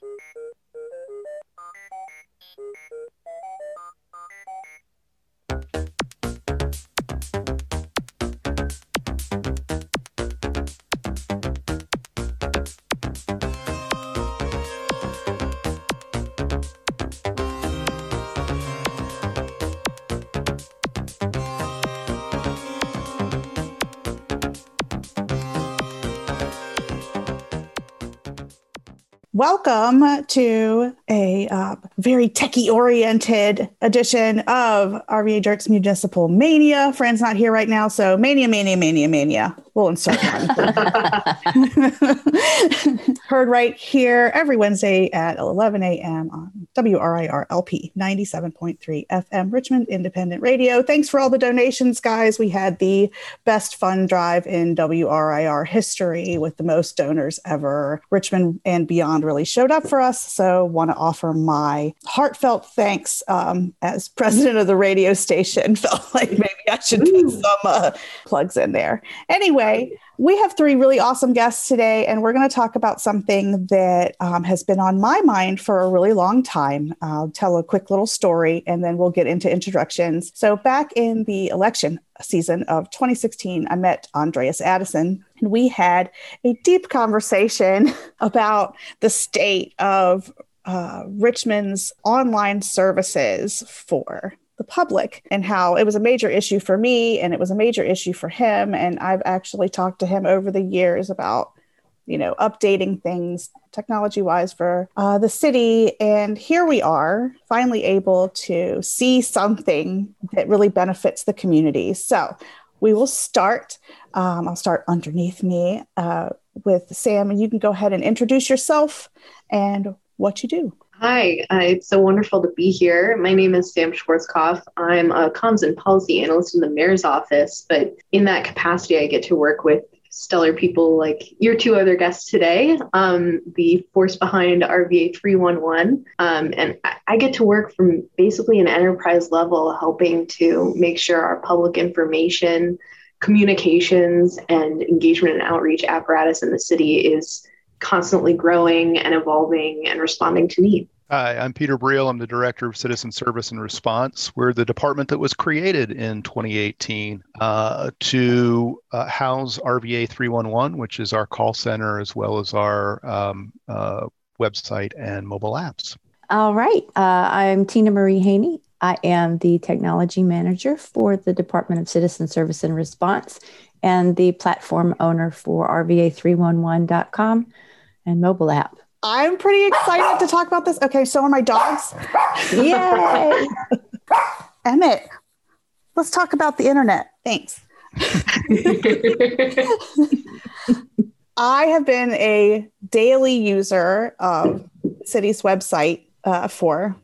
Thank you. Welcome to a uh, very techie oriented edition of RVA Jerks Municipal Mania. Fran's not here right now, so Mania, Mania, Mania, Mania. We'll insert one. Heard right here every Wednesday at 11 a.m. on WRIR-LP 97.3 FM, Richmond Independent Radio. Thanks for all the donations, guys. We had the best fund drive in WRIR history with the most donors ever. Richmond and beyond really showed up for us. So, want to offer my heartfelt thanks um, as president of the radio station. Felt like maybe I should put some uh, plugs in there. Anyway, we have three really awesome guests today, and we're going to talk about something that um, has been on my mind for a really long time. I'll tell a quick little story and then we'll get into introductions. So, back in the election season of 2016, I met Andreas Addison, and we had a deep conversation about the state of uh, Richmond's online services for the public and how it was a major issue for me and it was a major issue for him. And I've actually talked to him over the years about, you know, updating things technology wise for uh, the city. And here we are, finally able to see something that really benefits the community. So we will start. Um, I'll start underneath me uh, with Sam, and you can go ahead and introduce yourself and what you do. Hi, uh, it's so wonderful to be here. My name is Sam Schwarzkopf. I'm a comms and policy analyst in the mayor's office, but in that capacity, I get to work with stellar people like your two other guests today, um, the force behind RVA 311. Um, and I get to work from basically an enterprise level, helping to make sure our public information, communications, and engagement and outreach apparatus in the city is constantly growing and evolving and responding to need. Hi, I'm Peter Briel. I'm the Director of Citizen Service and Response. We're the department that was created in 2018 uh, to uh, house RVA 311, which is our call center as well as our um, uh, website and mobile apps. All right. Uh, I'm Tina Marie Haney. I am the Technology Manager for the Department of Citizen Service and Response and the platform owner for RVA311.com and mobile app. I'm pretty excited to talk about this. Okay, so are my dogs. Yay! Emmett, let's talk about the internet. Thanks. I have been a daily user of city's website uh, for,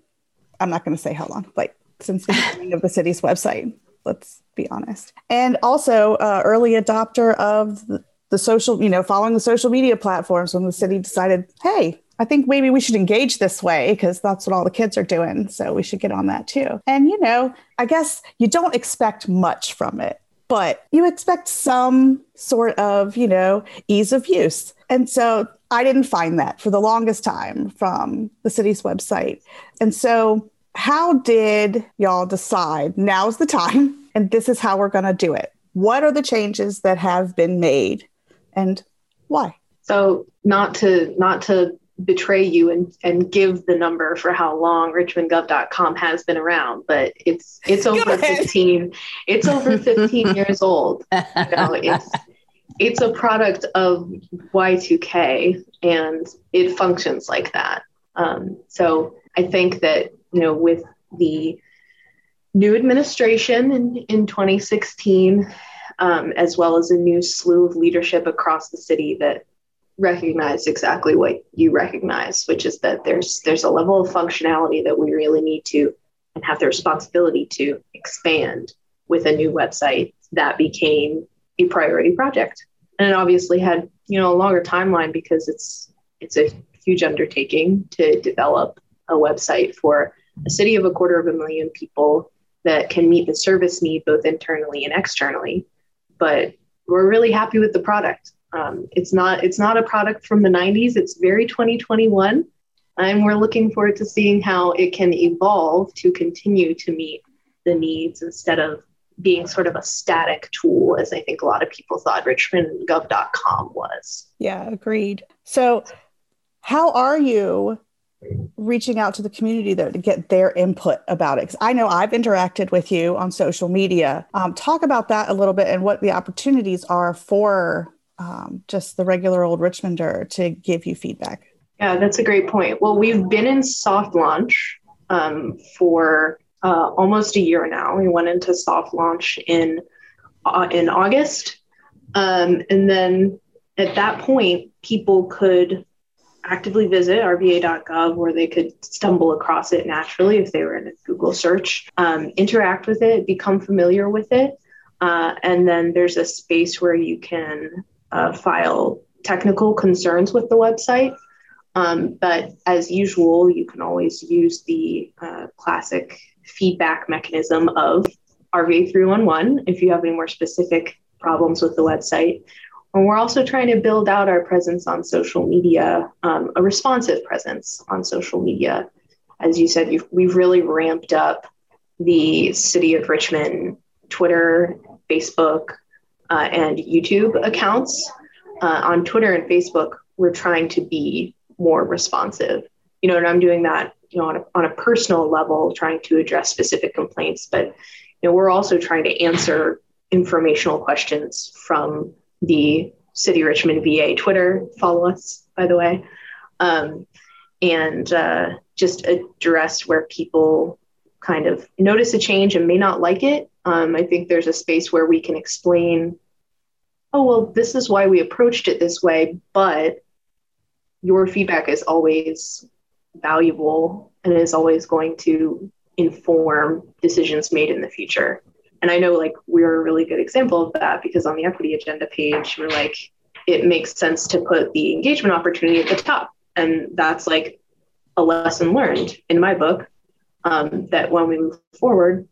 I'm not going to say how long, like since the beginning of the city's website. Let's be honest. And also, uh, early adopter of the, the social, you know, following the social media platforms when the city decided, hey, I think maybe we should engage this way because that's what all the kids are doing. So we should get on that too. And, you know, I guess you don't expect much from it, but you expect some sort of, you know, ease of use. And so I didn't find that for the longest time from the city's website. And so, how did y'all decide now's the time and this is how we're going to do it? What are the changes that have been made and why? So not to not to betray you and, and give the number for how long richmondgov.com has been around, but it's it's over 15 it's over 15 years old. You know, it's it's a product of Y2K and it functions like that. Um, so I think that you know with the new administration in, in 2016 um, as well as a new slew of leadership across the city that recognize exactly what you recognize, which is that there's there's a level of functionality that we really need to and have the responsibility to expand with a new website that became a priority project. And it obviously had, you know, a longer timeline because it's it's a huge undertaking to develop a website for a city of a quarter of a million people that can meet the service need both internally and externally but we're really happy with the product. Um, it's not it's not a product from the 90s. It's very 2021. And we're looking forward to seeing how it can evolve to continue to meet the needs instead of being sort of a static tool, as I think a lot of people thought richmondgov.com was. Yeah, agreed. So, how are you reaching out to the community though to get their input about it? Because I know I've interacted with you on social media. Um, talk about that a little bit and what the opportunities are for um, just the regular old Richmonder to give you feedback. Yeah, that's a great point. Well, we've been in soft launch um, for uh, almost a year now. We went into soft launch in uh, in August, um, and then at that point, people could actively visit rva.gov where they could stumble across it naturally if they were in a Google search, um, interact with it, become familiar with it. Uh, and then there's a space where you can uh, file technical concerns with the website. Um, but as usual, you can always use the uh, classic feedback mechanism of RVA 311 if you have any more specific problems with the website. And we're also trying to build out our presence on social media, um, a responsive presence on social media. As you said, we've really ramped up the City of Richmond Twitter, Facebook, uh, and YouTube accounts. Uh, on Twitter and Facebook, we're trying to be more responsive. You know, and I'm doing that, you know, on a, on a personal level, trying to address specific complaints, but you know, we're also trying to answer informational questions from the City Richmond VA Twitter. Follow us, by the way, um, and uh, just address where people kind of notice a change and may not like it. Um, I think there's a space where we can explain, oh, well, this is why we approached it this way, but your feedback is always valuable and is always going to inform decisions made in the future. And I know like we're a really good example of that because on the equity agenda page, we're like, it makes sense to put the engagement opportunity at the top. And that's like a lesson learned in my book um, that when we move forward,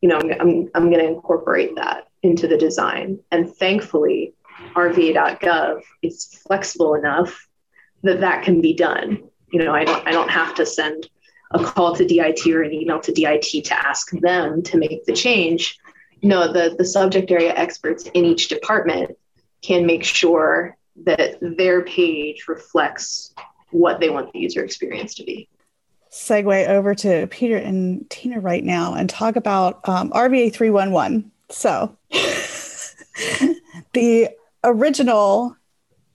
you know, I'm, I'm, I'm going to incorporate that into the design. And thankfully, rva.gov is flexible enough that that can be done. You know, I don't, I don't have to send a call to DIT or an email to DIT to ask them to make the change no, the, the subject area experts in each department can make sure that their page reflects what they want the user experience to be. Segue over to Peter and Tina right now and talk about um, RVA 311. So, the original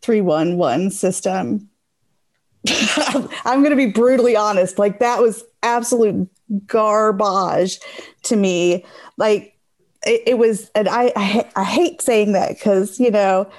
311 system, I'm going to be brutally honest, like that was absolute garbage to me. Like, it, it was, and I, I, I hate saying that because, you know,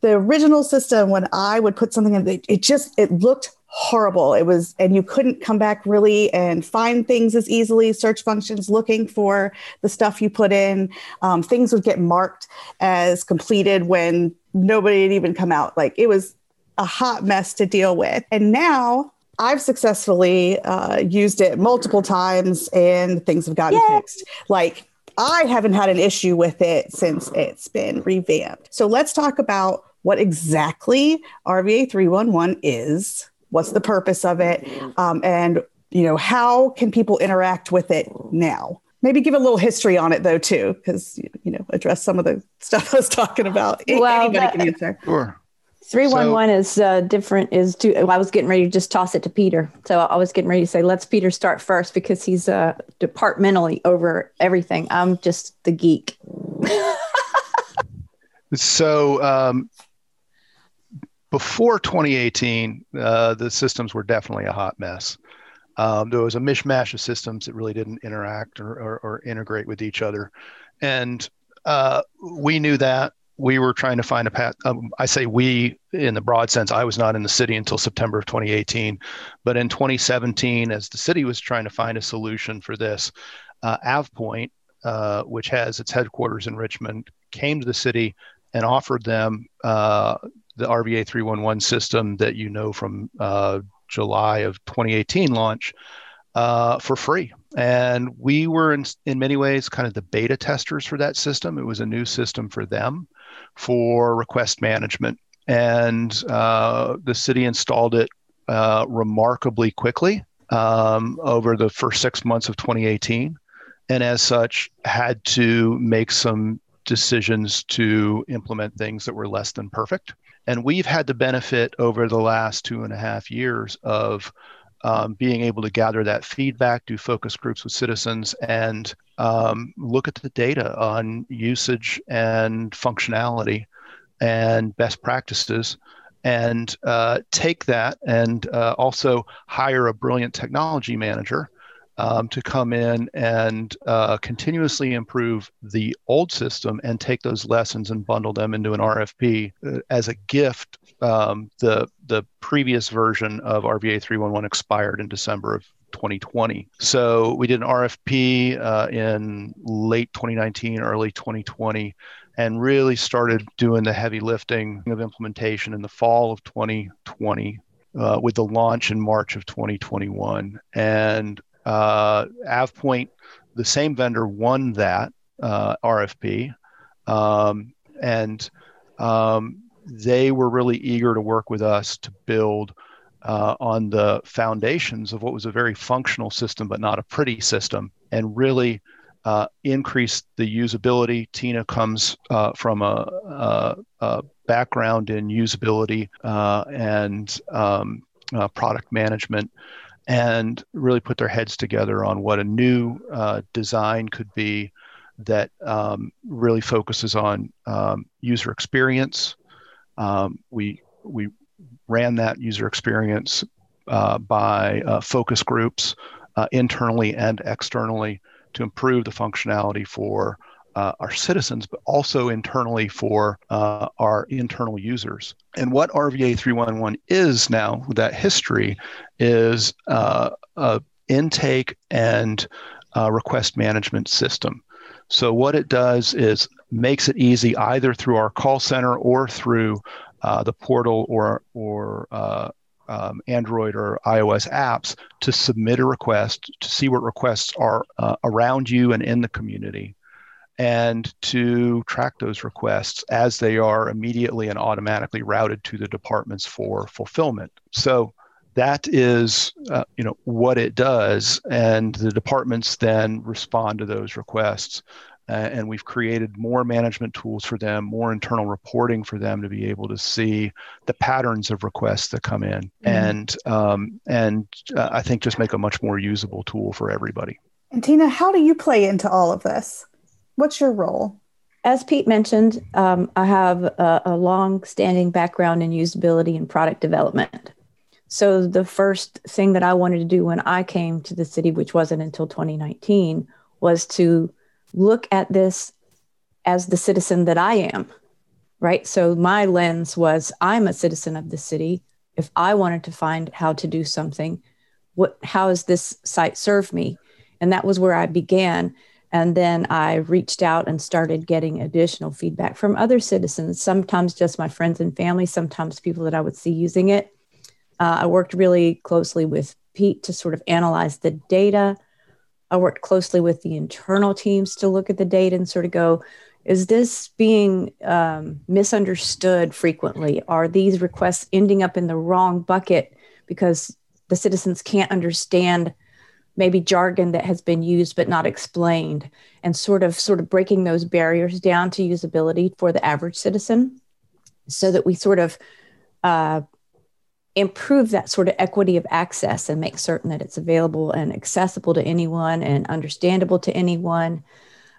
the original system, when I would put something in, it, it just, it looked horrible. It was, and you couldn't come back really and find things as easily. Search functions looking for the stuff you put in. Um, things would get marked as completed when nobody had even come out. Like it was a hot mess to deal with. And now I've successfully uh, used it multiple times and things have gotten Yay. fixed. Like I haven't had an issue with it since it's been revamped. So let's talk about what exactly RVA 311 is, what's the purpose of it, um, and you know how can people interact with it now. Maybe give a little history on it though too, because you know address some of the stuff I was talking about. Well, Anybody that, can answer. Sure. 311 so, is uh, different is to i was getting ready to just toss it to peter. So i was getting ready to say let's peter start first because he's uh, departmentally over everything. I'm just the geek. So um, before 2018 uh, the systems were definitely a hot mess. Um, there was a mishmash of systems that really didn't interact or, or, or integrate with each other. And uh, we knew that we were trying to find a path. Um, I say we in the broad sense. I was not in the city until September of 2018, but in 2017, as the city was trying to find a solution for this, uh, AvePoint, uh, which has its headquarters in Richmond, came to the city and offered them uh, the RVA 311 system that you know from uh, July of 2018 launch uh, for free. And we were in, in many ways kind of the beta testers for that system. It was a new system for them for request management. And uh, the city installed it uh, remarkably quickly um, over the first six months of 2018, and as such, had to make some decisions to implement things that were less than perfect. And we've had the benefit over the last two and a half years of um, being able to gather that feedback, do focus groups with citizens, and um, look at the data on usage and functionality and best practices and uh, take that and uh, also hire a brilliant technology manager um, to come in and uh, continuously improve the old system and take those lessons and bundle them into an RFP uh, as a gift. Um, the the previous version of RVA 311 expired in December of 2020. So we did an RFP uh, in late 2019, early 2020, and really started doing the heavy lifting of implementation in the fall of 2020 uh, with the launch in March of 2021. And uh, AvePoint, the same vendor, won that uh, RFP. Um, and um, they were really eager to work with us to build uh, on the foundations of what was a very functional system, but not a pretty system, and really uh, increase the usability. Tina comes uh, from a, a, a, background in usability uh, and um, uh, product management, and really put their heads together on what a new uh, design could be that um, really focuses on um, user experience. Um, we we ran that user experience uh, by uh, focus groups uh, internally and externally to improve the functionality for uh, our citizens, but also internally for uh, our internal users. And what RVA 311 is now, that history, is uh, a intake and request management system. So what it does is makes it easy either through our call center or through uh, the portal or or uh, um, Android or iOS apps to submit a request to see what requests are uh, around you and in the community, and to track those requests as they are immediately and automatically routed to the departments for fulfillment. So that is uh, you know what it does and the departments then respond to those requests uh, and we've created more management tools for them, more internal reporting for them to be able to see the patterns of requests that come in, mm-hmm. and um, and uh, I think just make a much more usable tool for everybody. And Tina, how do you play into all of this? What's your role? As Pete mentioned, um, I have a, a long-standing background in usability and product development. So the first thing that I wanted to do when I came to the city, which wasn't until 2019, was to look at this as the citizen that I am, right? So my lens was I'm a citizen of the city. If I wanted to find how to do something, what how does this site serve me? And that was where I began. And then I reached out and started getting additional feedback from other citizens, sometimes just my friends and family, sometimes people that I would see using it. Uh, I worked really closely with Pete to sort of analyze the data I worked closely with the internal teams to look at the data and sort of go, is this being um, misunderstood frequently? Are these requests ending up in the wrong bucket because the citizens can't understand maybe jargon that has been used but not explained and sort of sort of breaking those barriers down to usability for the average citizen so that we sort of uh, improve that sort of equity of access and make certain that it's available and accessible to anyone and understandable to anyone.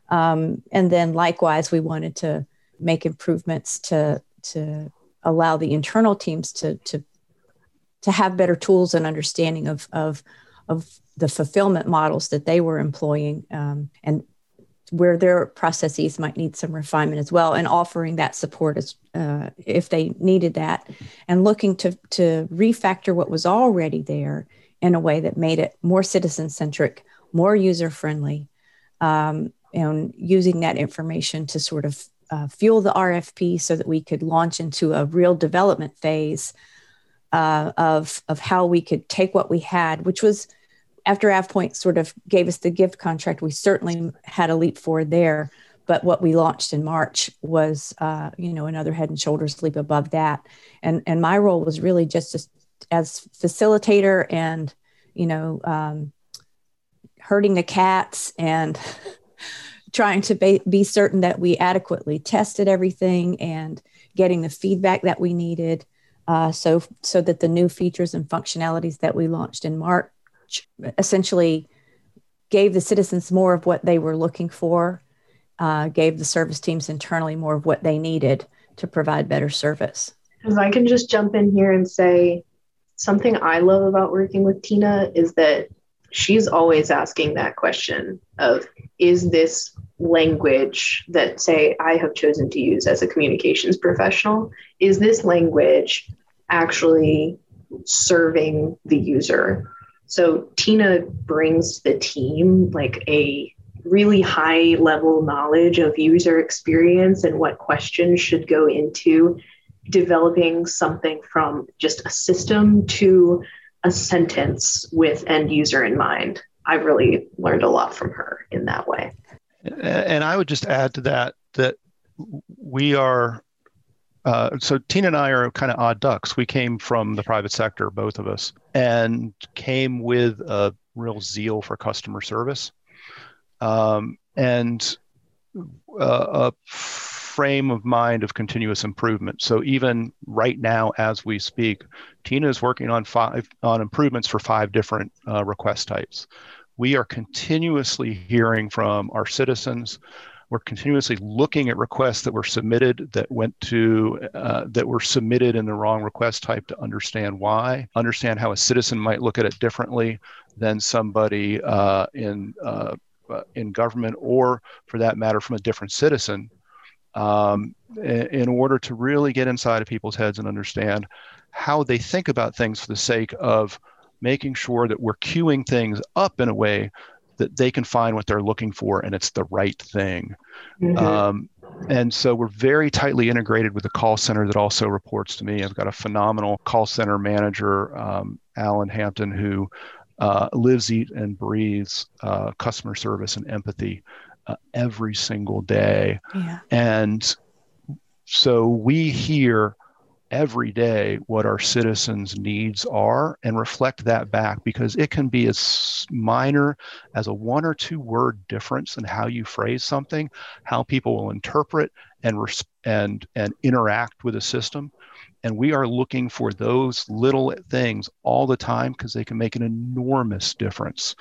Um, and then likewise, we wanted to make improvements to to allow the internal teams to to to have better tools and understanding of of of the fulfillment models that they were employing um, and where their processes might need some refinement as well and offering that support as uh, if they needed that and looking to to refactor what was already there in a way that made it more citizen centric more user friendly um, and using that information to sort of uh, fuel the rfp so that we could launch into a real development phase uh, of of how we could take what we had which was after AvePoint sort of gave us the gift contract, we certainly had a leap forward there. But what we launched in March was, uh, you know, another head and shoulders leap above that. And and my role was really just to as facilitator and you know um, herding the cats and trying to be, be certain that we adequately tested everything and getting the feedback that we needed uh, so so that the new features and functionalities that we launched in march essentially gave the citizens more of what they were looking for uh, gave the service teams internally more of what they needed to provide better service. If i can just jump in here and say something i love about working with tina is that she's always asking that question of is this language that say i have chosen to use as a communications professional is this language actually serving the user so tina brings to the team like a really high level knowledge of user experience and what questions should go into developing something from just a system to a sentence with end user in mind. I really learned a lot from her in that way. And I would just add to that that we are uh, so Tina and I are kind of odd ducks. We came from the private sector, both of us, and came with a real zeal for customer service, um, and uh, a frame of mind of continuous improvement. So even right now, as we speak, Tina is working on five on improvements for five different uh, request types. We are continuously hearing from our citizens. We're continuously looking at requests that were submitted that went to uh, that were submitted in the wrong request type to understand why, understand how a citizen might look at it differently than somebody uh, in uh, uh in government, or for that matter, from a different citizen um, in order to really get inside of people's heads and understand how they think about things for the sake of making sure that we're queuing things up in a way that they can find what they're looking for and it's the right thing. Mm-hmm. Um, and so we're very tightly integrated with the call center that also reports to me. I've got a phenomenal call center manager, um, Alan Hampton, who uh, lives, eat, and breathes uh, customer service and empathy uh, every single day. Yeah. And so we hear every day what our citizens' needs are and reflect that back because it can be as minor as a one or two word difference in how you phrase something, how people will interpret and res- and and interact with a system. And we are looking for those little things all the time because they can make an enormous difference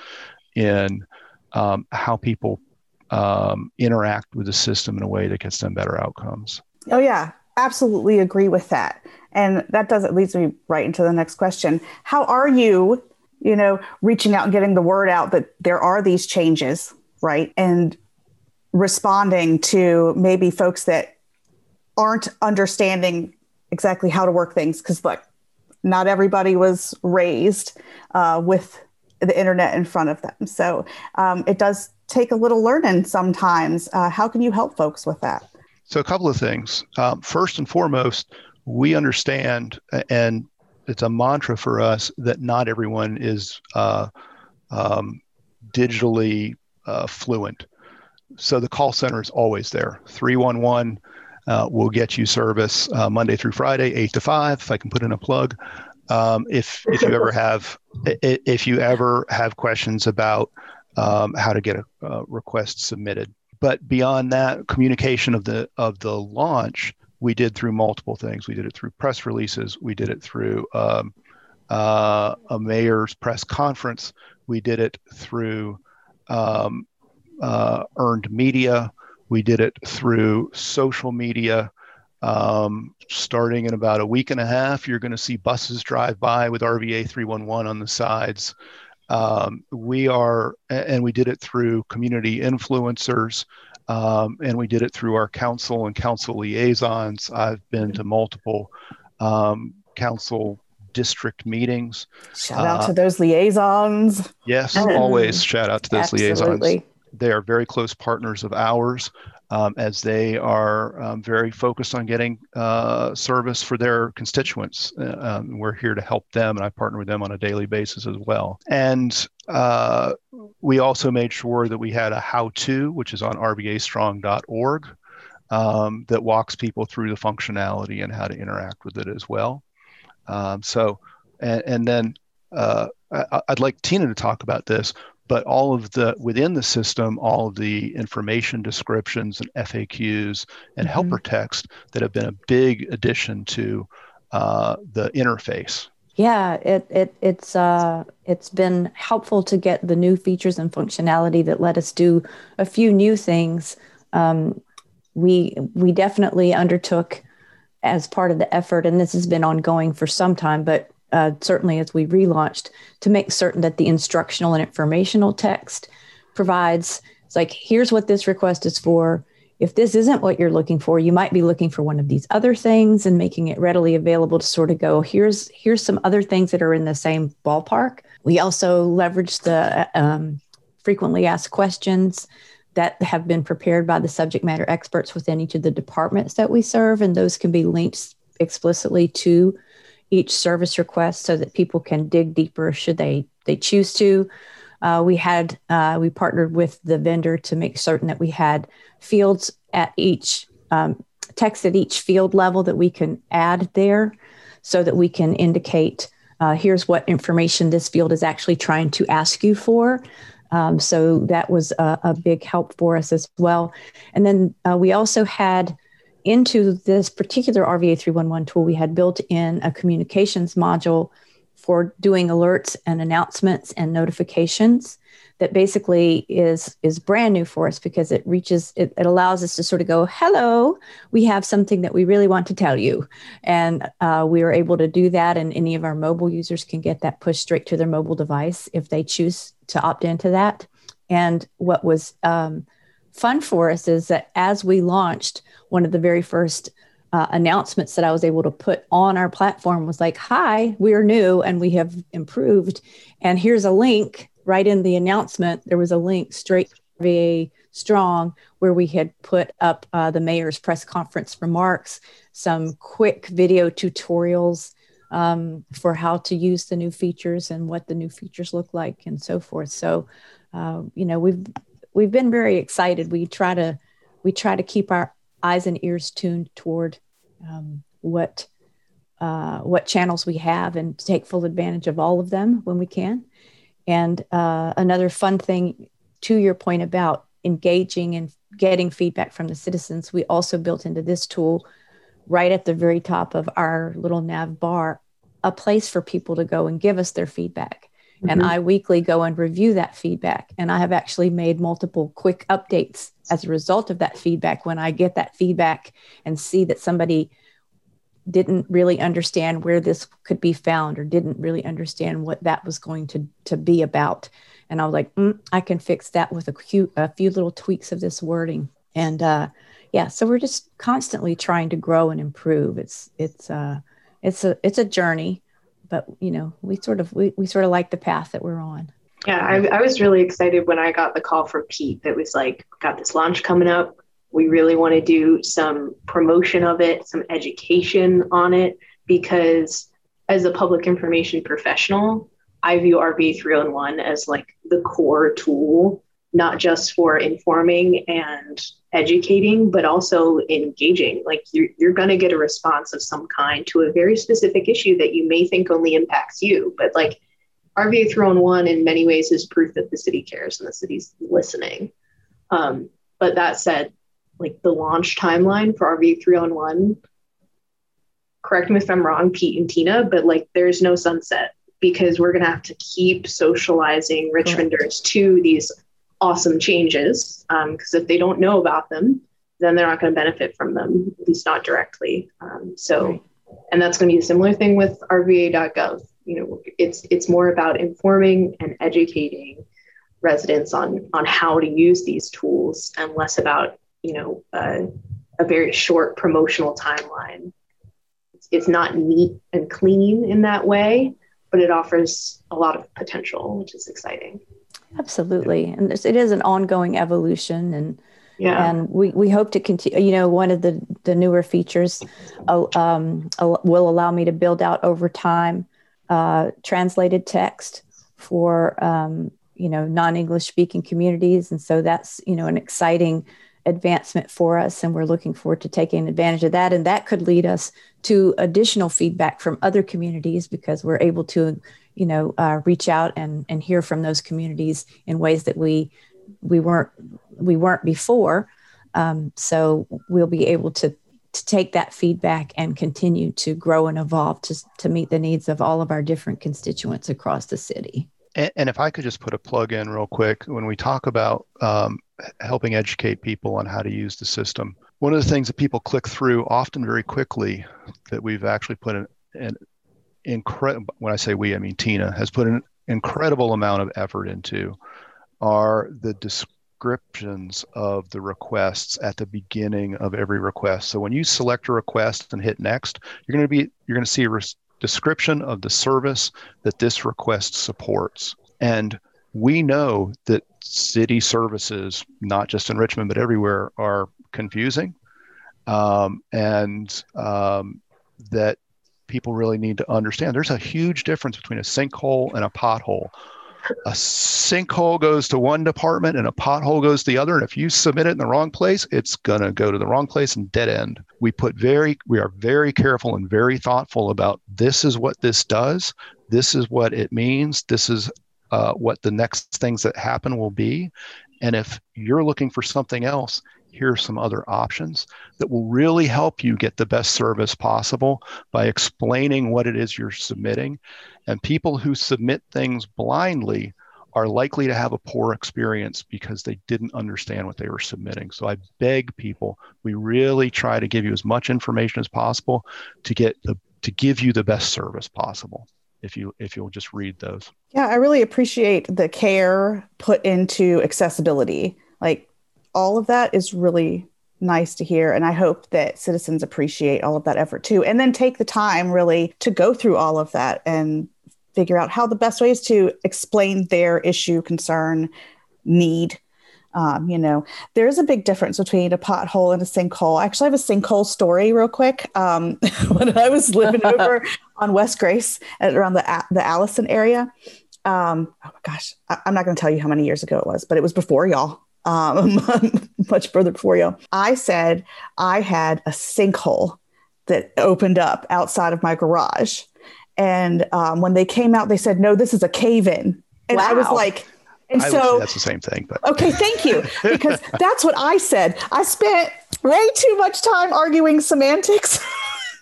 in um, how people um, interact with the system in a way that gets them better outcomes. Oh, yeah, absolutely agree with that. And that does it leads me right into the next question. How are you, you know, reaching out and getting the word out that there are these changes, right? And responding to maybe folks that aren't understanding exactly how to work things because look not everybody was raised uh, with the internet in front of them so um, it does take a little learning sometimes. Uh, how can you help folks with that? So, a couple of things. Um, first and foremost, we understand, and it's a mantra for us that not everyone is uh, um, digitally uh, fluent. So, the call center is always there. 311 uh, will get you service uh, Monday through Friday, 8 to 5, if I can put in a plug. Um, if, if you ever have if you ever have questions about um, how to get a, a request submitted. But beyond that, communication of the of the launch we did through multiple things. We did it through press releases. We did it through um, uh, a mayor's press conference. We did it through um, uh, earned media. We did it through social media. Um, starting in about a week and a half, you're going to see buses drive by with RVA 311 on the sides. Um, we are, and we did it through community influencers, um, and we did it through our council and council liaisons. I've been to multiple um, council district meetings. Shout out uh, to those liaisons. Yes, always shout out to those Absolutely. liaisons. They are very close partners of ours um, as they are um, very focused on getting uh, service for their constituents. Uh, um, we're here to help them, and I partner with them on a daily basis as well. And uh, we also made sure that we had a how to, which is on rvastrong.org, um, that walks people through the functionality and how to interact with it as well. Um, so and, and then uh, I, would like Tina to talk about this, but all of the within the system, all of the information descriptions and FAQs and mm-hmm. helper text that have been a big addition to uh, the interface. Yeah, it, it it's uh, it's been helpful to get the new features and functionality that let us do a few new things. Um, we we definitely undertook as part of the effort, and this has been ongoing for some time, but uh, certainly as we relaunched, to make certain that the instructional and informational text provides it's like here's what this request is for. If this isn't what you're looking for, you might be looking for one of these other things and making it readily available to sort of go, here's here's some other things that are in the same ballpark. We also leverage the um, frequently asked questions that have been prepared by the subject matter experts within each of the departments that we serve, and those can be linked explicitly to each service request so that people can dig deeper should they they choose to. Uh, we had uh, we partnered with the vendor to make certain that we had fields at each um, text at each field level that we can add there, so that we can indicate uh, here's what information this field is actually trying to ask you for. Um, so that was a, a, big help for us as well. And then uh, we also had into this particular RVA 311 tool, we had built in a communications module for doing alerts and announcements and notifications that basically is is brand new for us because it reaches it, it allows us to sort of go hello we have something that we really want to tell you. And uh, we are able to do that and any of our mobile users can get that pushed straight to their mobile device if they choose to opt into that. And what was um, fun for us is that as we launched one of the very first uh, announcements that I was able to put on our platform was like, Hi, we are new and we have improved. And here's a link right in the announcement. There was a link straight VA Strong where we had put up uh, the mayor's press conference remarks, some quick video tutorials um, for how to use the new features and what the new features look like and so forth. So, uh, you know, we've we've been very excited. We try to we try to keep our eyes and ears tuned toward um, what uh, what channels we have and take full advantage of all of them when we can. And uh, another fun thing, to your point about engaging and getting feedback from the citizens, we also built into this tool right at the very top of our little nav bar a place for people to go and give us their feedback. Mm-hmm. And I weekly go and review that feedback. And I have actually made multiple quick updates as a result of that feedback when I get that feedback and see that somebody didn't really understand where this could be found or didn't really understand what that was going to, to be about. And I was like, mm, I can fix that with a, few, a few little tweaks of this wording. And uh, yeah, so we're just constantly trying to grow and improve. It's it's uh, it's a it's a journey, but you know we sort of we, we sort of like the path that we're on. Yeah, I, I was really excited when I got the call from Pete that was like, got this launch coming up we really want to do some promotion of it, some education on it, because as a public information professional, I view RVA 311 as like the core tool, not just for informing and educating, but also engaging. Like you're, you're going to get a response of some kind to a very specific issue that you may think only impacts you. But like RVA 311 in many ways is proof that the city cares and the city's listening. Um, but that said, like the launch timeline for RVA 311 correct me if i'm wrong pete and tina but like there's no sunset because we're going to have to keep socializing richmonders Correct. to these awesome changes because um, if they don't know about them then they're not going to benefit from them at least not directly um, so right. and that's going to be a similar thing with rva.gov you know it's it's more about informing and educating residents on on how to use these tools and less about you know uh, a very short promotional timeline. It's, it's not neat and clean in that way, but it offers a lot of potential, which is exciting. Absolutely, and it is an ongoing evolution, and yeah, and we, we hope to continue. You know, one of the the newer features uh, um, will allow me to build out over time uh, translated text for um, you know non English speaking communities, and so that's you know an exciting advancement for us and we're looking forward to taking advantage of that. And that could lead us to additional feedback from other communities because we're able to you know uh, reach out and and hear from those communities in ways that we we weren't we weren't before um, so we'll be able to to take that feedback and continue to grow and evolve to, to meet the needs of all of our different constituents across the city. And, and if I could just put a plug in real quick, when we talk about um, helping educate people on how to use the system, one of the things that people click through often very quickly that we've actually put an, an incredible, when I say we, I mean Tina, has put an incredible amount of effort into are the descriptions of the requests at the beginning of every request. So when you select a request and hit next, you're going to be you're going to see a res- description of the service that this request supports. And we know that city services, not just in Richmond but everywhere, are confusing, um, and um, that people really need to understand. There's a huge difference between a sinkhole and a pothole a sinkhole goes to one department and a pothole goes to the other. And if you submit it in the wrong place, it's going to go to the wrong place and dead end. We put very, we are very careful and very thoughtful about this is what this does. This is what it means. This is uh, what the next things that happen will be. And if you're looking for something else, here are some other options that will really help you get the best service possible by explaining what it is you're submitting. And people who submit things blindly are likely to have a poor experience because they didn't understand what they were submitting. So I beg people, we really try to give you as much information as possible to get the to give you the best service possible if you if you'll just read those. Yeah, I really appreciate the care put into accessibility. Like all of that is really nice to hear. And I hope that citizens appreciate all of that effort too. And then take the time really to go through all of that and figure out how the best ways to explain their issue, concern, need. Um, you know, there's a big difference between a pothole and a sinkhole. I actually have a sinkhole story, real quick. Um, when I was living over on West Grace at around the the Allison area, um, oh my gosh, I, am not going to tell you how many years ago it was, but it was before y'all um, much further before you. I said I had a sinkhole that opened up outside of my garage. And um, when they came out, they said, no, this is a cave in. And wow. I was like, and I so that's the same thing. But okay, thank you. Because that's what I said. I spent way too much time arguing semantics.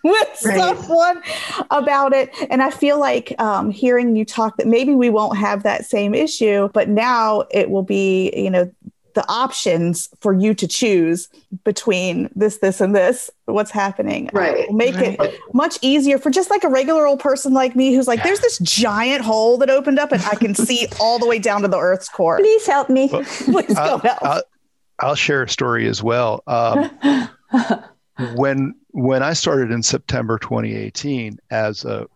with right. someone about it. And I feel like um, hearing you talk that maybe we won't have that same issue, but now it will be, you know, the options for you to choose between this, this, and this, what's happening. Right. make right. it much easier for just like a regular old person like me who's like, there's this giant hole that opened up and I can see all the way down to the Earth's core. Please help me. Well, Please I'll, help. I'll, I'll, share a story as well. Um, when when I started in September 2018 as a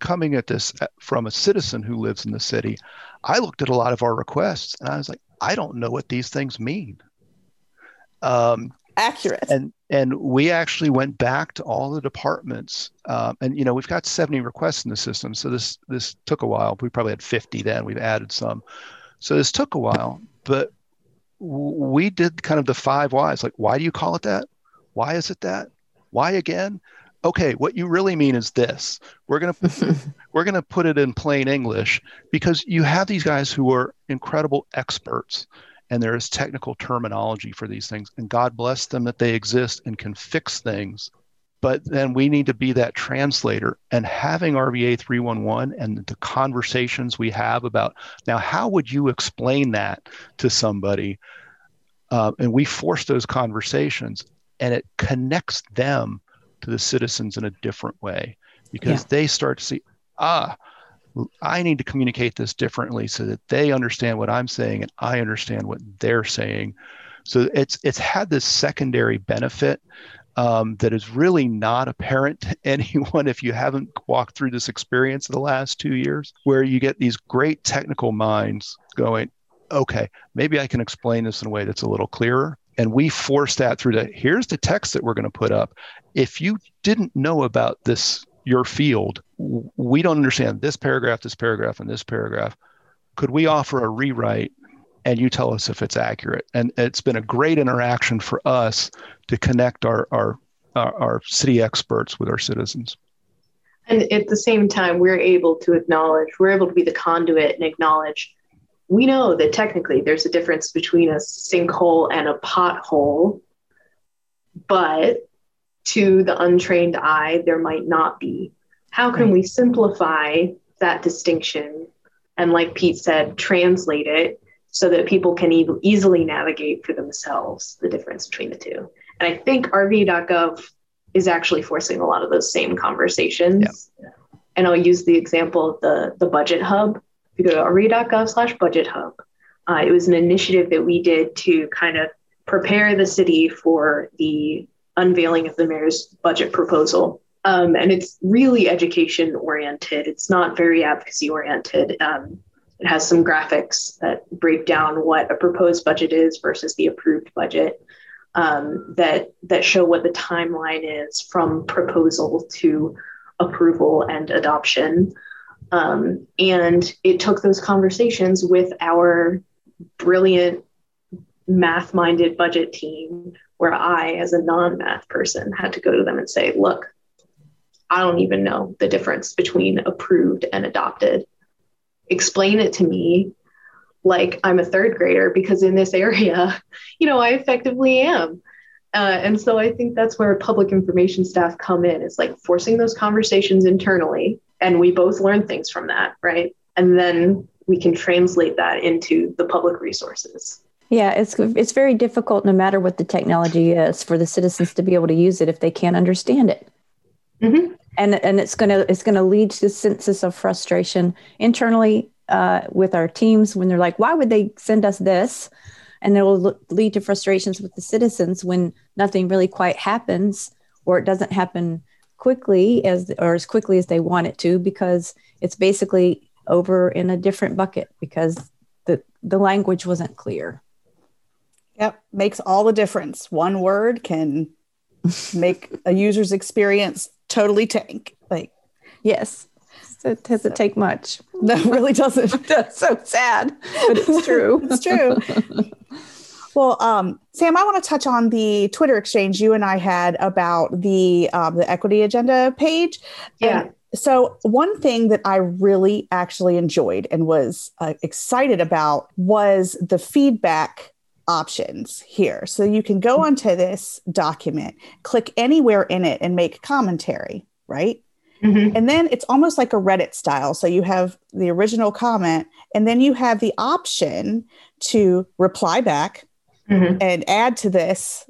coming at this from a citizen who lives in the city, I looked at a lot of our requests and I was like, I don't know what these things mean. Um, Accurate. And and we actually went back to all the departments, um, and you know we've got 70 requests in the system, so this this took a while. We probably had 50 then. We've added some, so this took a while. But we did kind of the five whys. Like, why do you call it that? Why is it that? Why again? Okay what you really mean is this. We're going to we're going to put it in plain english because you have these guys who are incredible experts and there is technical terminology for these things and god bless them that they exist and can fix things. But then we need to be that translator and having rva 311 and the conversations we have about now how would you explain that to somebody? Uh, and we force those conversations and it connects them to the citizens in a different way because yeah. they start to see, ah, I need to communicate this differently so that they understand what I'm saying and I understand what they're saying. So it's it's had this secondary benefit um, that is really not apparent to anyone if you haven't walked through this experience in the last two years, where you get these great technical minds going, okay, maybe I can explain this in a way that's a little clearer and we force that through the here's the text that we're going to put up if you didn't know about this your field we don't understand this paragraph this paragraph and this paragraph could we offer a rewrite and you tell us if it's accurate. And it's been a great interaction for us to connect our, our, our, our city experts with our citizens. And at the same time, we're able to acknowledge, we're able to be the conduit and acknowledge we know that technically there's a difference between a sinkhole and a pothole, but to the untrained eye, there might not be. How can we simplify that distinction and, like Pete said, translate it so that people can e- easily navigate for themselves the difference between the two? And I think rva.gov is actually forcing a lot of those same conversations. Yeah. And I'll use the example of the, the budget hub you go to rva.gov slash budget hub, uh, it was an initiative that we did to kind of prepare the city for the unveiling of the mayor's budget proposal. Um, and it's really education oriented. It's not very advocacy oriented. Um, it has some graphics that break down what a proposed budget is versus the approved budget. Um, that that show what the timeline is from proposal to approval and adoption. Um, and it took those conversations with our brilliant math minded budget team, where I, as a non math person, had to go to them and say, look, I don't even know the difference between approved and adopted. Explain it to me like I'm a third grader because in this area, you know, I effectively am. Uh, and so I think that's where public information staff come in. It's like forcing those conversations internally and we both learn things from that right? And then we can translate that into the public resources. Yeah it's it's very difficult no matter what the technology is for the citizens to be able to use it if they can't understand it. Mm-hmm. and and it's going to it's to lead to a sense of frustration internally uh, with our teams when they're like why would they send us this? And it will lead to frustrations with the citizens when nothing really quite happens or it doesn't happen quickly as or as quickly as they want it to because it's basically over in a different bucket because the the language wasn't clear. Yep, makes all the difference. One word can make a user's experience totally tank. Like, yes, it doesn't so, take much. No, really doesn't. That's so sad, but it's true. it's true. Well, um, Sam, I want to touch on the Twitter exchange you and I had about the um, the equity agenda page. Yeah. And so one thing that I really actually enjoyed and was uh, excited about was the feedback options here. So you can go onto this document, click anywhere in it, and make commentary. Right. Mm-hmm. And then it's almost like a Reddit style. So you have the original comment, and then you have the option to reply back mm-hmm. and add to this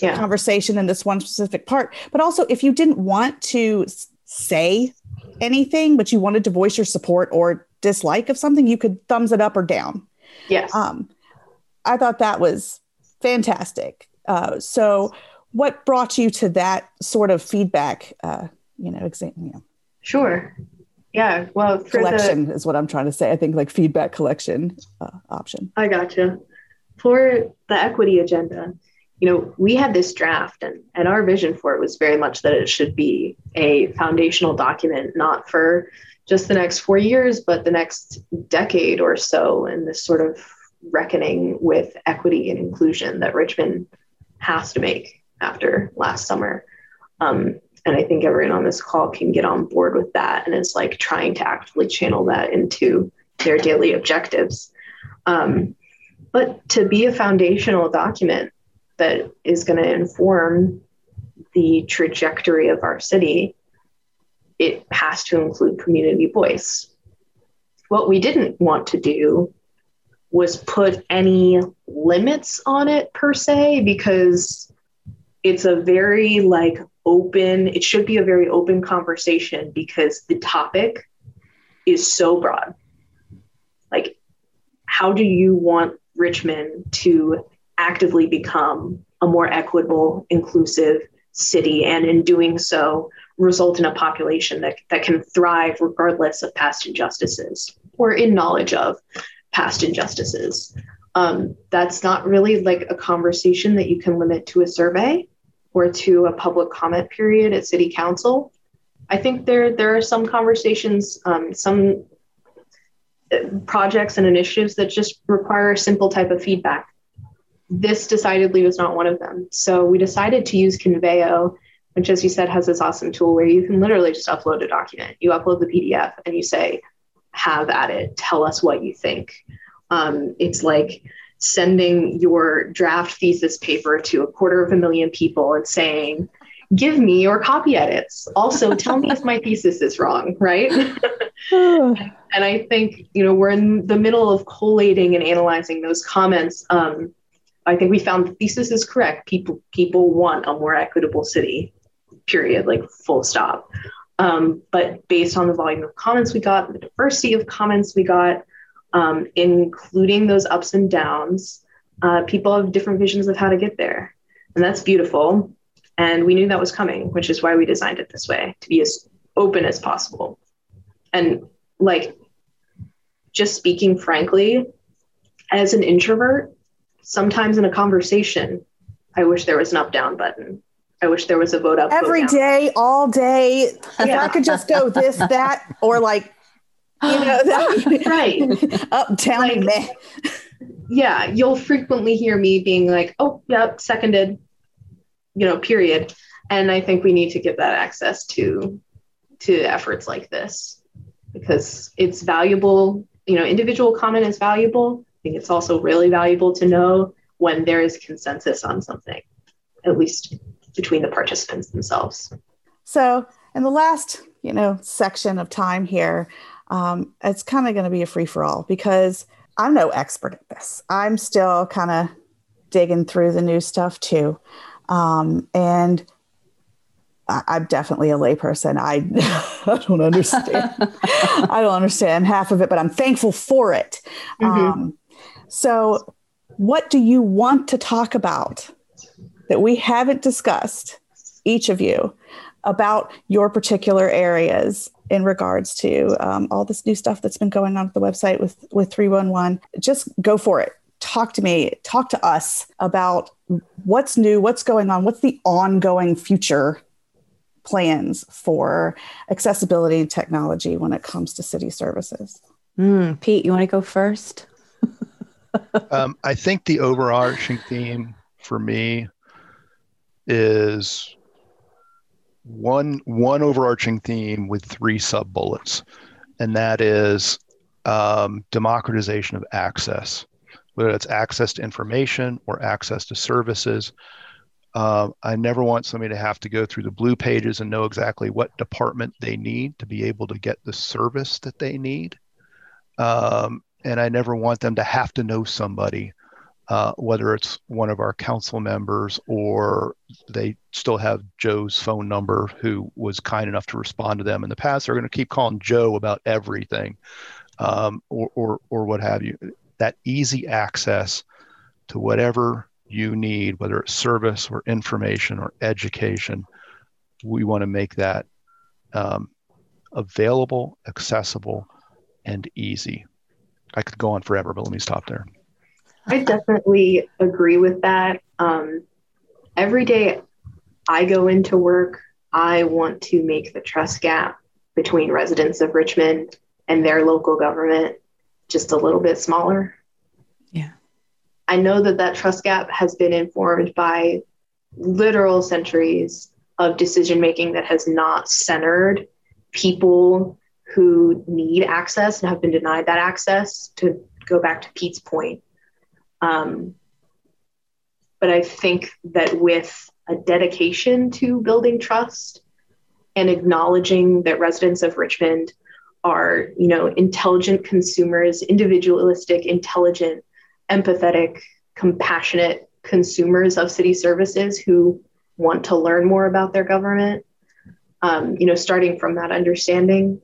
yeah. conversation in this one specific part. But also, if you didn't want to say anything, but you wanted to voice your support or dislike of something, you could thumbs it up or down. Yes. Um, I thought that was fantastic. Uh, so, what brought you to that sort of feedback? Uh, you know, exam, you know. Sure. Yeah. Well, collection the, is what I'm trying to say. I think like feedback collection uh, option. I gotcha for the equity agenda, you know, we had this draft and, and our vision for it was very much that it should be a foundational document, not for just the next four years, but the next decade or so in this sort of reckoning with equity and inclusion that Richmond has to make after last summer. Um, and I think everyone on this call can get on board with that and is like trying to actively channel that into their daily objectives. Um, but to be a foundational document that is going to inform the trajectory of our city, it has to include community voice. What we didn't want to do was put any limits on it per se because it's a very like open it should be a very open conversation because the topic is so broad like how do you want Richmond to actively become a more equitable, inclusive city, and in doing so, result in a population that, that can thrive regardless of past injustices or in knowledge of past injustices. Um, that's not really like a conversation that you can limit to a survey or to a public comment period at city council. I think there there are some conversations, um, some projects and initiatives that just require a simple type of feedback. This decidedly was not one of them. So we decided to use Konveio, which, as you said, has this awesome tool where you can literally just upload a document. You upload the PDF and you say, have at it, tell us what you think. Um, it's like sending your draft thesis paper to a quarter of a million people and saying, give me your copy edits. Also, tell me if my thesis is wrong, right? and I think, you know, we're in the middle of collating and analyzing those comments. Um, I think we found the thesis is correct. People people want a more equitable city, period, like full stop. Um, but based on the volume of comments we got, the diversity of comments we got, um, including those ups and downs, uh, people have different visions of how to get there. And that's beautiful. And we knew that was coming, which is why we designed it this way to be as open as possible. And like, just speaking frankly, as an introvert, sometimes in a conversation, I wish there was an up down button. I wish there was a vote up. Every day, all day. If. I could just go this, that, or like, you know, that, right. up, down, like. Yeah, you'll frequently hear me being like, oh, yep, seconded, you know, period. And I think we need to give that access to to efforts like this because it's valuable. You know, individual comment is valuable. I think it's also really valuable to know when there is consensus on something, at least between the participants themselves. So, in the last, you know, section of time here, um, it's kind of going to be a free for all because I'm no expert at this. I'm still kind of digging through the new stuff too. Um, and I, am definitely a layperson. I, I don't understand. I don't understand half of it, but I'm thankful for it. Mm-hmm. Um, so, what do you want to talk about that we haven't discussed, each of you, about your particular areas in regards to um, all this new stuff that's been going on at the website with with 311? Just go for it talk to me, talk to us about what's new, what's going on, what's the ongoing future plans for accessibility and technology when it comes to city services. Mm, Pete, you want to go first? um, I think the overarching theme for me is one one overarching theme with three sub bullets, and that is um, democratization of access whether it's access to information or access to services. Uh, I never want somebody to have to go through the blue pages and know exactly what department they need to be able to get the service that they need. Um, and I never want them to have to know somebody, uh, whether it's one of our council members or they still have Joe's phone number, who was kind enough to respond to them in the past. They're going to keep calling Joe about everything, um, or, or or what have you that easy access to whatever you need, whether it's service or information or education. We want to make that um, available, accessible, and easy. I could go on forever, but let me stop there. I definitely agree with that. Um, every day I go into work, I want to make the trust gap between residents of Richmond and their local government just a little bit smaller. Yeah. I know that that trust gap has been informed by literal centuries of decision making that has not centered people who need access and have been denied that access to go back to Pete's point. Um, but I think that with a dedication to building trust and acknowledging that residents of Richmond are, you know, intelligent consumers, individualistic, intelligent, empathetic, compassionate consumers of city services who want to learn more about their government. Um, you know, starting from that understanding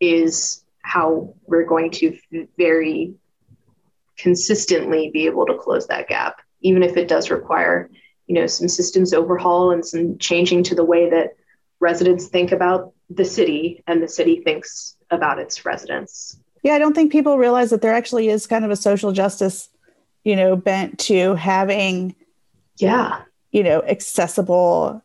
is how we're going to very consistently be able to close that gap, even if it does require, you know, some systems overhaul and some changing to the way that residents think about the city and the city thinks about its residents. Yeah, I don't think people realize that there actually is kind of a social justice, you know, bent to having, yeah, you know, accessible,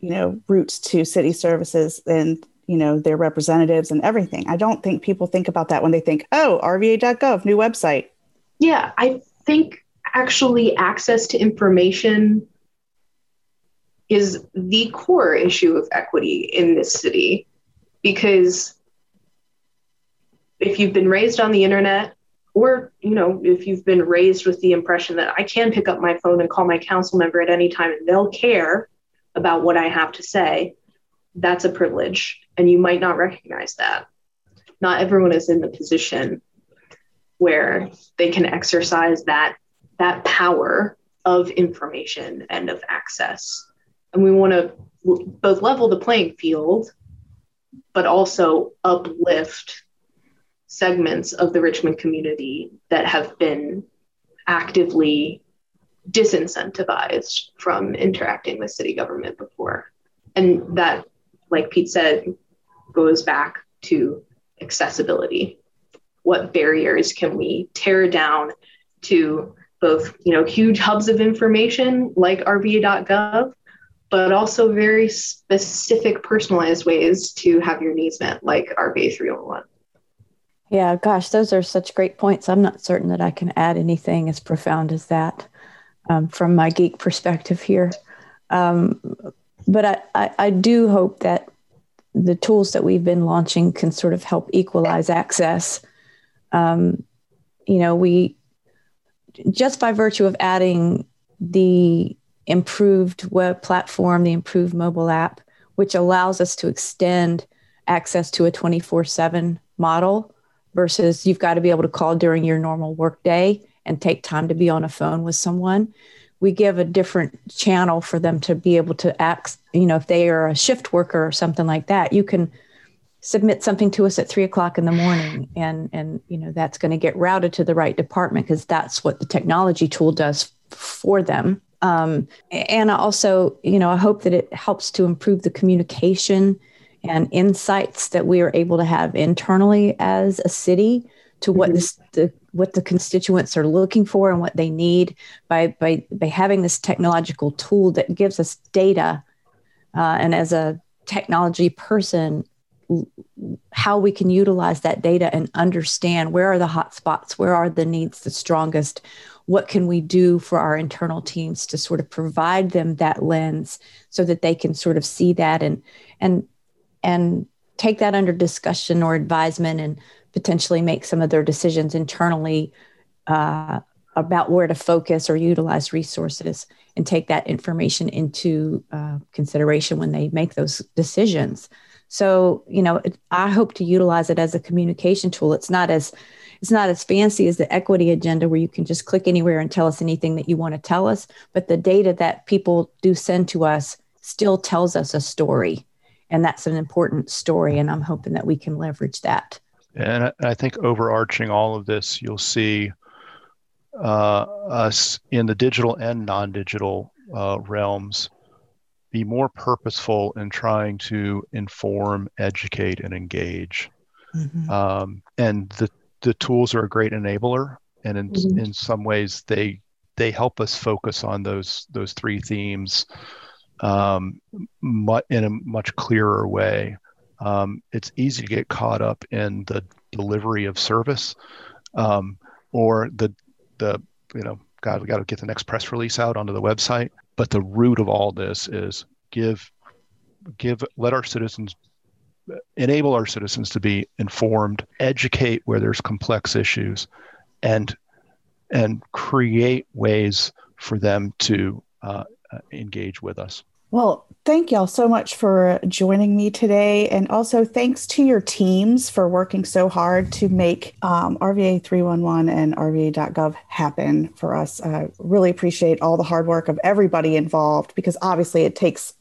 you know, routes to city services and you know their representatives and everything. I don't think people think about that when they think oh rva.gov new website. Yeah i think actually access to information is the core issue of equity in this city. Because if you've been raised on the internet or you know if you've been raised with the impression that i can pick up my phone and call my council member at any time and they'll care about what i have to say that's a privilege. And you might not recognize that. Not everyone is in the position where they can exercise that that power of information and of access and we want to both level the playing field but also uplift segments of the richmond community that have been actively disincentivized from interacting with city government before and that like Pete said, goes back to accessibility. What barriers can we tear down to both, you know, huge hubs of information like rva.gov, but also very specific personalized ways to have your needs met, like RVA 301. Yeah, gosh, those are such great points. I'm not certain that I can add anything as profound as that um, from my geek perspective here. Um, but I, I, I do hope that the tools that we've been launching can sort of help equalize access. Um, you know, we just by virtue of adding the improved web platform, the improved mobile app, which allows us to extend access to a 24 7 model versus you've got to be able to call during your normal workday and take time to be on a phone with someone. We give a different channel for them to be able to act you know if they are a shift worker or something like that you can submit something to us at three o'clock in the morning and and you know that's going to get routed to the right department because that's what the technology tool does for them um, and also you know i hope that it helps to improve the communication and insights that we are able to have internally as a city to what mm-hmm. this, the what the constituents are looking for and what they need by by by having this technological tool that gives us data uh, and as a technology person how we can utilize that data and understand where are the hot spots where are the needs the strongest what can we do for our internal teams to sort of provide them that lens so that they can sort of see that and and and take that under discussion or advisement and potentially make some of their decisions internally uh, about where to focus or utilize resources and take that information into uh, consideration when they make those decisions. So you know i hope to utilize it as a communication tool. It's not as it's not as fancy as the equity agenda where you can just click anywhere and tell us anything that you want to tell us but the data that people do send to us still tells us a story and that's an important story and i'm hoping that we can leverage that and I think overarching all of this, you'll see uh, us in the digital and non digital uh, realms be more purposeful in trying to inform, educate, and engage. Mm-hmm. Um, and the, the tools are a great enabler. And in, mm-hmm. in some ways, they they help us focus on those those three themes um, in a much clearer way um, it's easy to get caught up in the delivery of service um, or the the you know god we got to get the next press release out onto the website but the root of all this is give give let our citizens enable our citizens to be informed educate where there's complex issues and and create ways for them to uh, engage with us well, thank y'all so much for joining me today. And also thanks to your teams for working so hard to make um, RVA 311 and RVA.gov happen for us. I really appreciate all the hard work of everybody involved because obviously it takes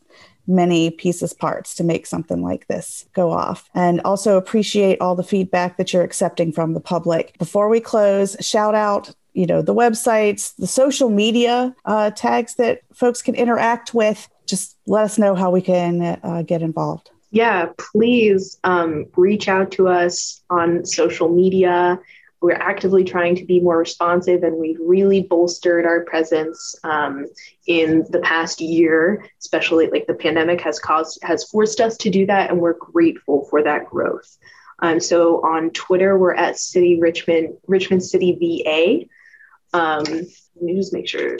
many pieces parts to make something like this go off. And also appreciate all the feedback that you're accepting from the public. Before we close shout out you know the websites the social media uh, tags that folks can interact with. Just let us know how we can uh, get involved. Yeah, please um, reach out to us on social media we're actively trying to be more responsive, and we've really bolstered our presence um, in the past year. Especially like the pandemic has caused has forced us to do that, and we're grateful for that growth. Um, so on Twitter, we're at City Richmond Richmond City VA. Um, let me just make sure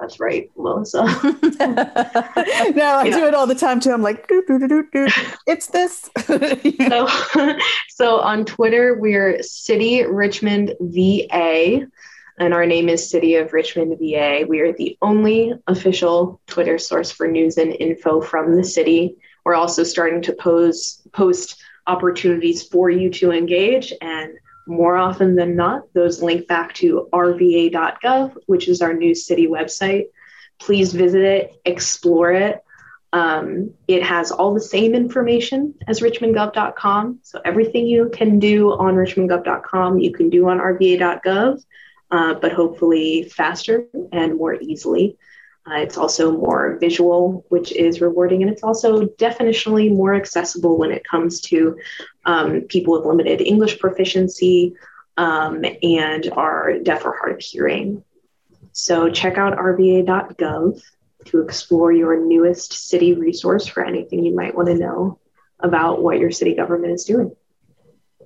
that's right, Melissa. no, I yeah. do it all the time too. I'm like, doo, doo, doo, doo, it's this. so, so on Twitter, we're City Richmond VA, and our name is City of Richmond VA. We are the only official Twitter source for news and info from the city. We're also starting to pose post opportunities for you to engage and more often than not, those link back to rva.gov, which is our new city website. Please visit it, explore it. Um, it has all the same information as richmondgov.com. So everything you can do on richmondgov.com, you can do on rva.gov, uh, but hopefully faster and more easily. Uh, it's also more visual, which is rewarding, and it's also definitionally more accessible when it comes to um, people with limited English proficiency um, and are deaf or hard of hearing. So check out rva.gov to explore your newest city resource for anything you might want to know about what your city government is doing.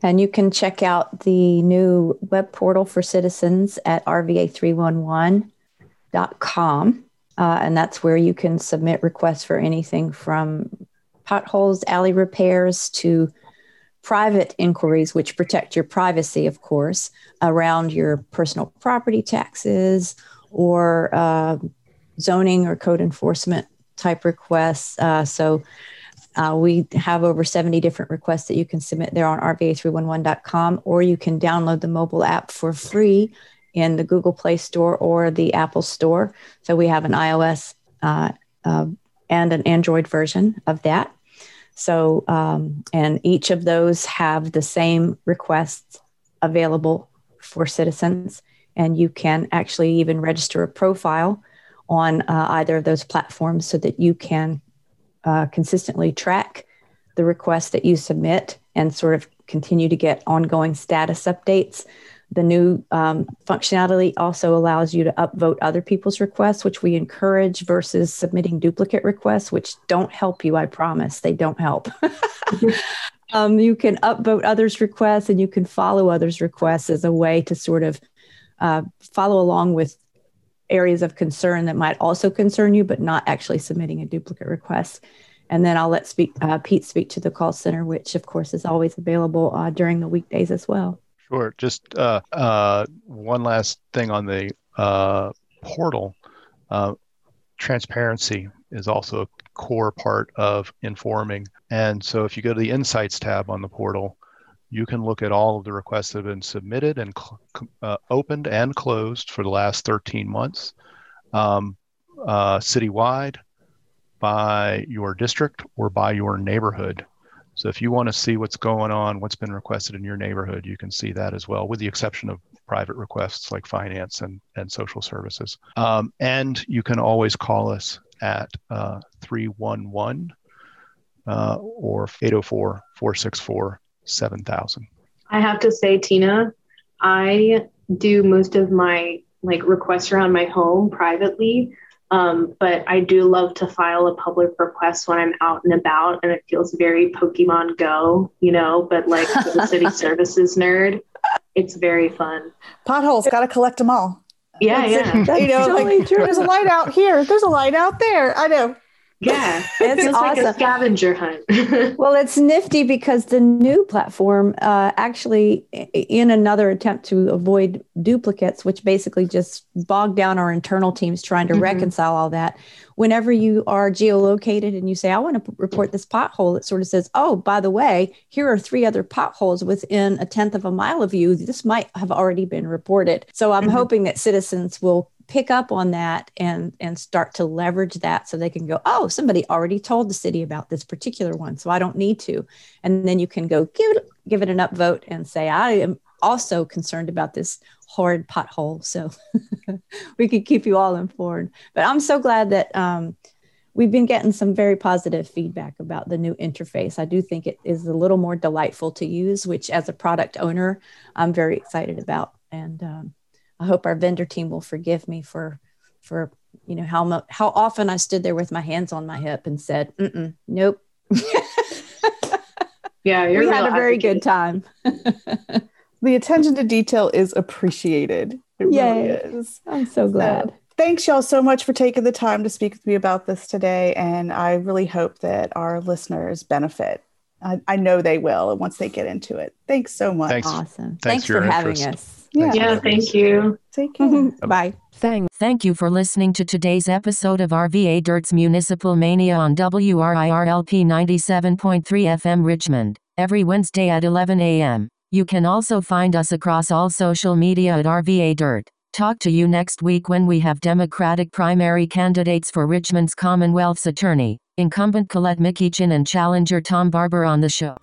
And you can check out the new web portal for citizens at rva311.com. Uh, and that's where you can submit requests for anything from potholes, alley repairs to private inquiries, which protect your privacy, of course, around your personal property taxes or uh, zoning or code enforcement type requests. Uh, so uh, we have over 70 different requests that you can submit there on rva311.com, or you can download the mobile app for free in the Google Play Store or the Apple Store. So we have an iOS uh, uh, and an Android version of that. So, um, and each of those have the same requests available for citizens. And you can actually even register a profile on uh, either of those platforms so that you can uh, consistently track the requests that you submit and sort of continue to get ongoing status updates the new um, functionality also allows you to upvote other people's requests, which we encourage versus submitting duplicate requests, which don't help you, I promise. They don't help. um, you can upvote others' requests and you can follow others' requests as a way to sort of uh, follow along with areas of concern that might also concern you, but not actually submitting a duplicate request. And then I'll let speak, uh, Pete speak to the call center, which of course is always available uh, during the weekdays as well. Sure. Just uh, uh, one last thing on the uh, portal. Uh, transparency is also a core part of informing. And so if you go to the Insights tab on the portal, you can look at all of the requests that have been submitted and cl- uh, opened and closed for the last 13 months, um, uh, citywide, by your district, or by your neighborhood. So if you want to see what's going on, what's been requested in your neighborhood, you can see that as well, with the exception of private requests like finance and, and social services. Um, and you can always call us at uh, 311 uh, or 804 464 7000. I have to say, Tina, I do most of my like requests around my home privately um, but I do love to file a public request when I'm out and about, and it feels very Pokemon Go, you know. But like the city services nerd, it's very fun. Potholes, got to collect them all. Yeah, yeah. you know, totally like, there's a light out here. There's a light out there. I know. Yeah, it's awesome. like a scavenger hunt. well, it's nifty because the new platform uh, actually, in another attempt to avoid duplicates, which basically just bog down our internal teams trying to mm-hmm. reconcile all that. Whenever you are geolocated and you say, "I want to report this pothole," it sort of says, "Oh, by the way, here are three other potholes within a tenth of a mile of you. This might have already been reported." So I'm mm-hmm. hoping that citizens will pick up on that and and start to leverage that so they can go oh somebody already told the city about this particular one so i don't need to and then you can go give it give it an upvote and say i am also concerned about this horrid pothole so we could keep you all informed but i'm so glad that um, we've been getting some very positive feedback about the new interface. I do think it is a little more delightful to use, which as a product owner, I'm very excited about. And um, I hope our vendor team will forgive me for for you know how much how often I stood there with my hands on my hip and said, "Nope." yeah, we had a very good time. the attention to detail is appreciated. It Yay. really is. I'm so glad. So, thanks y'all so much for taking the time to speak with me about this today. And I really hope that our listeners benefit. I, I know they will once they get into it. Thanks so much. Thanks. Awesome. Thanks, thanks for, for having us. Yeah. yeah, thank you. Take care. Bye. Thank, thank you for listening to today's episode of RVA Dirt's Municipal Mania on WRIRLP 97.3 FM Richmond, every Wednesday at 11 a.m. You can also find us across all social media at RVA Dirt. Talk to you next week when we have Democratic primary candidates for Richmond's Commonwealth's attorney, incumbent Colette McEachin and challenger Tom Barber on the show.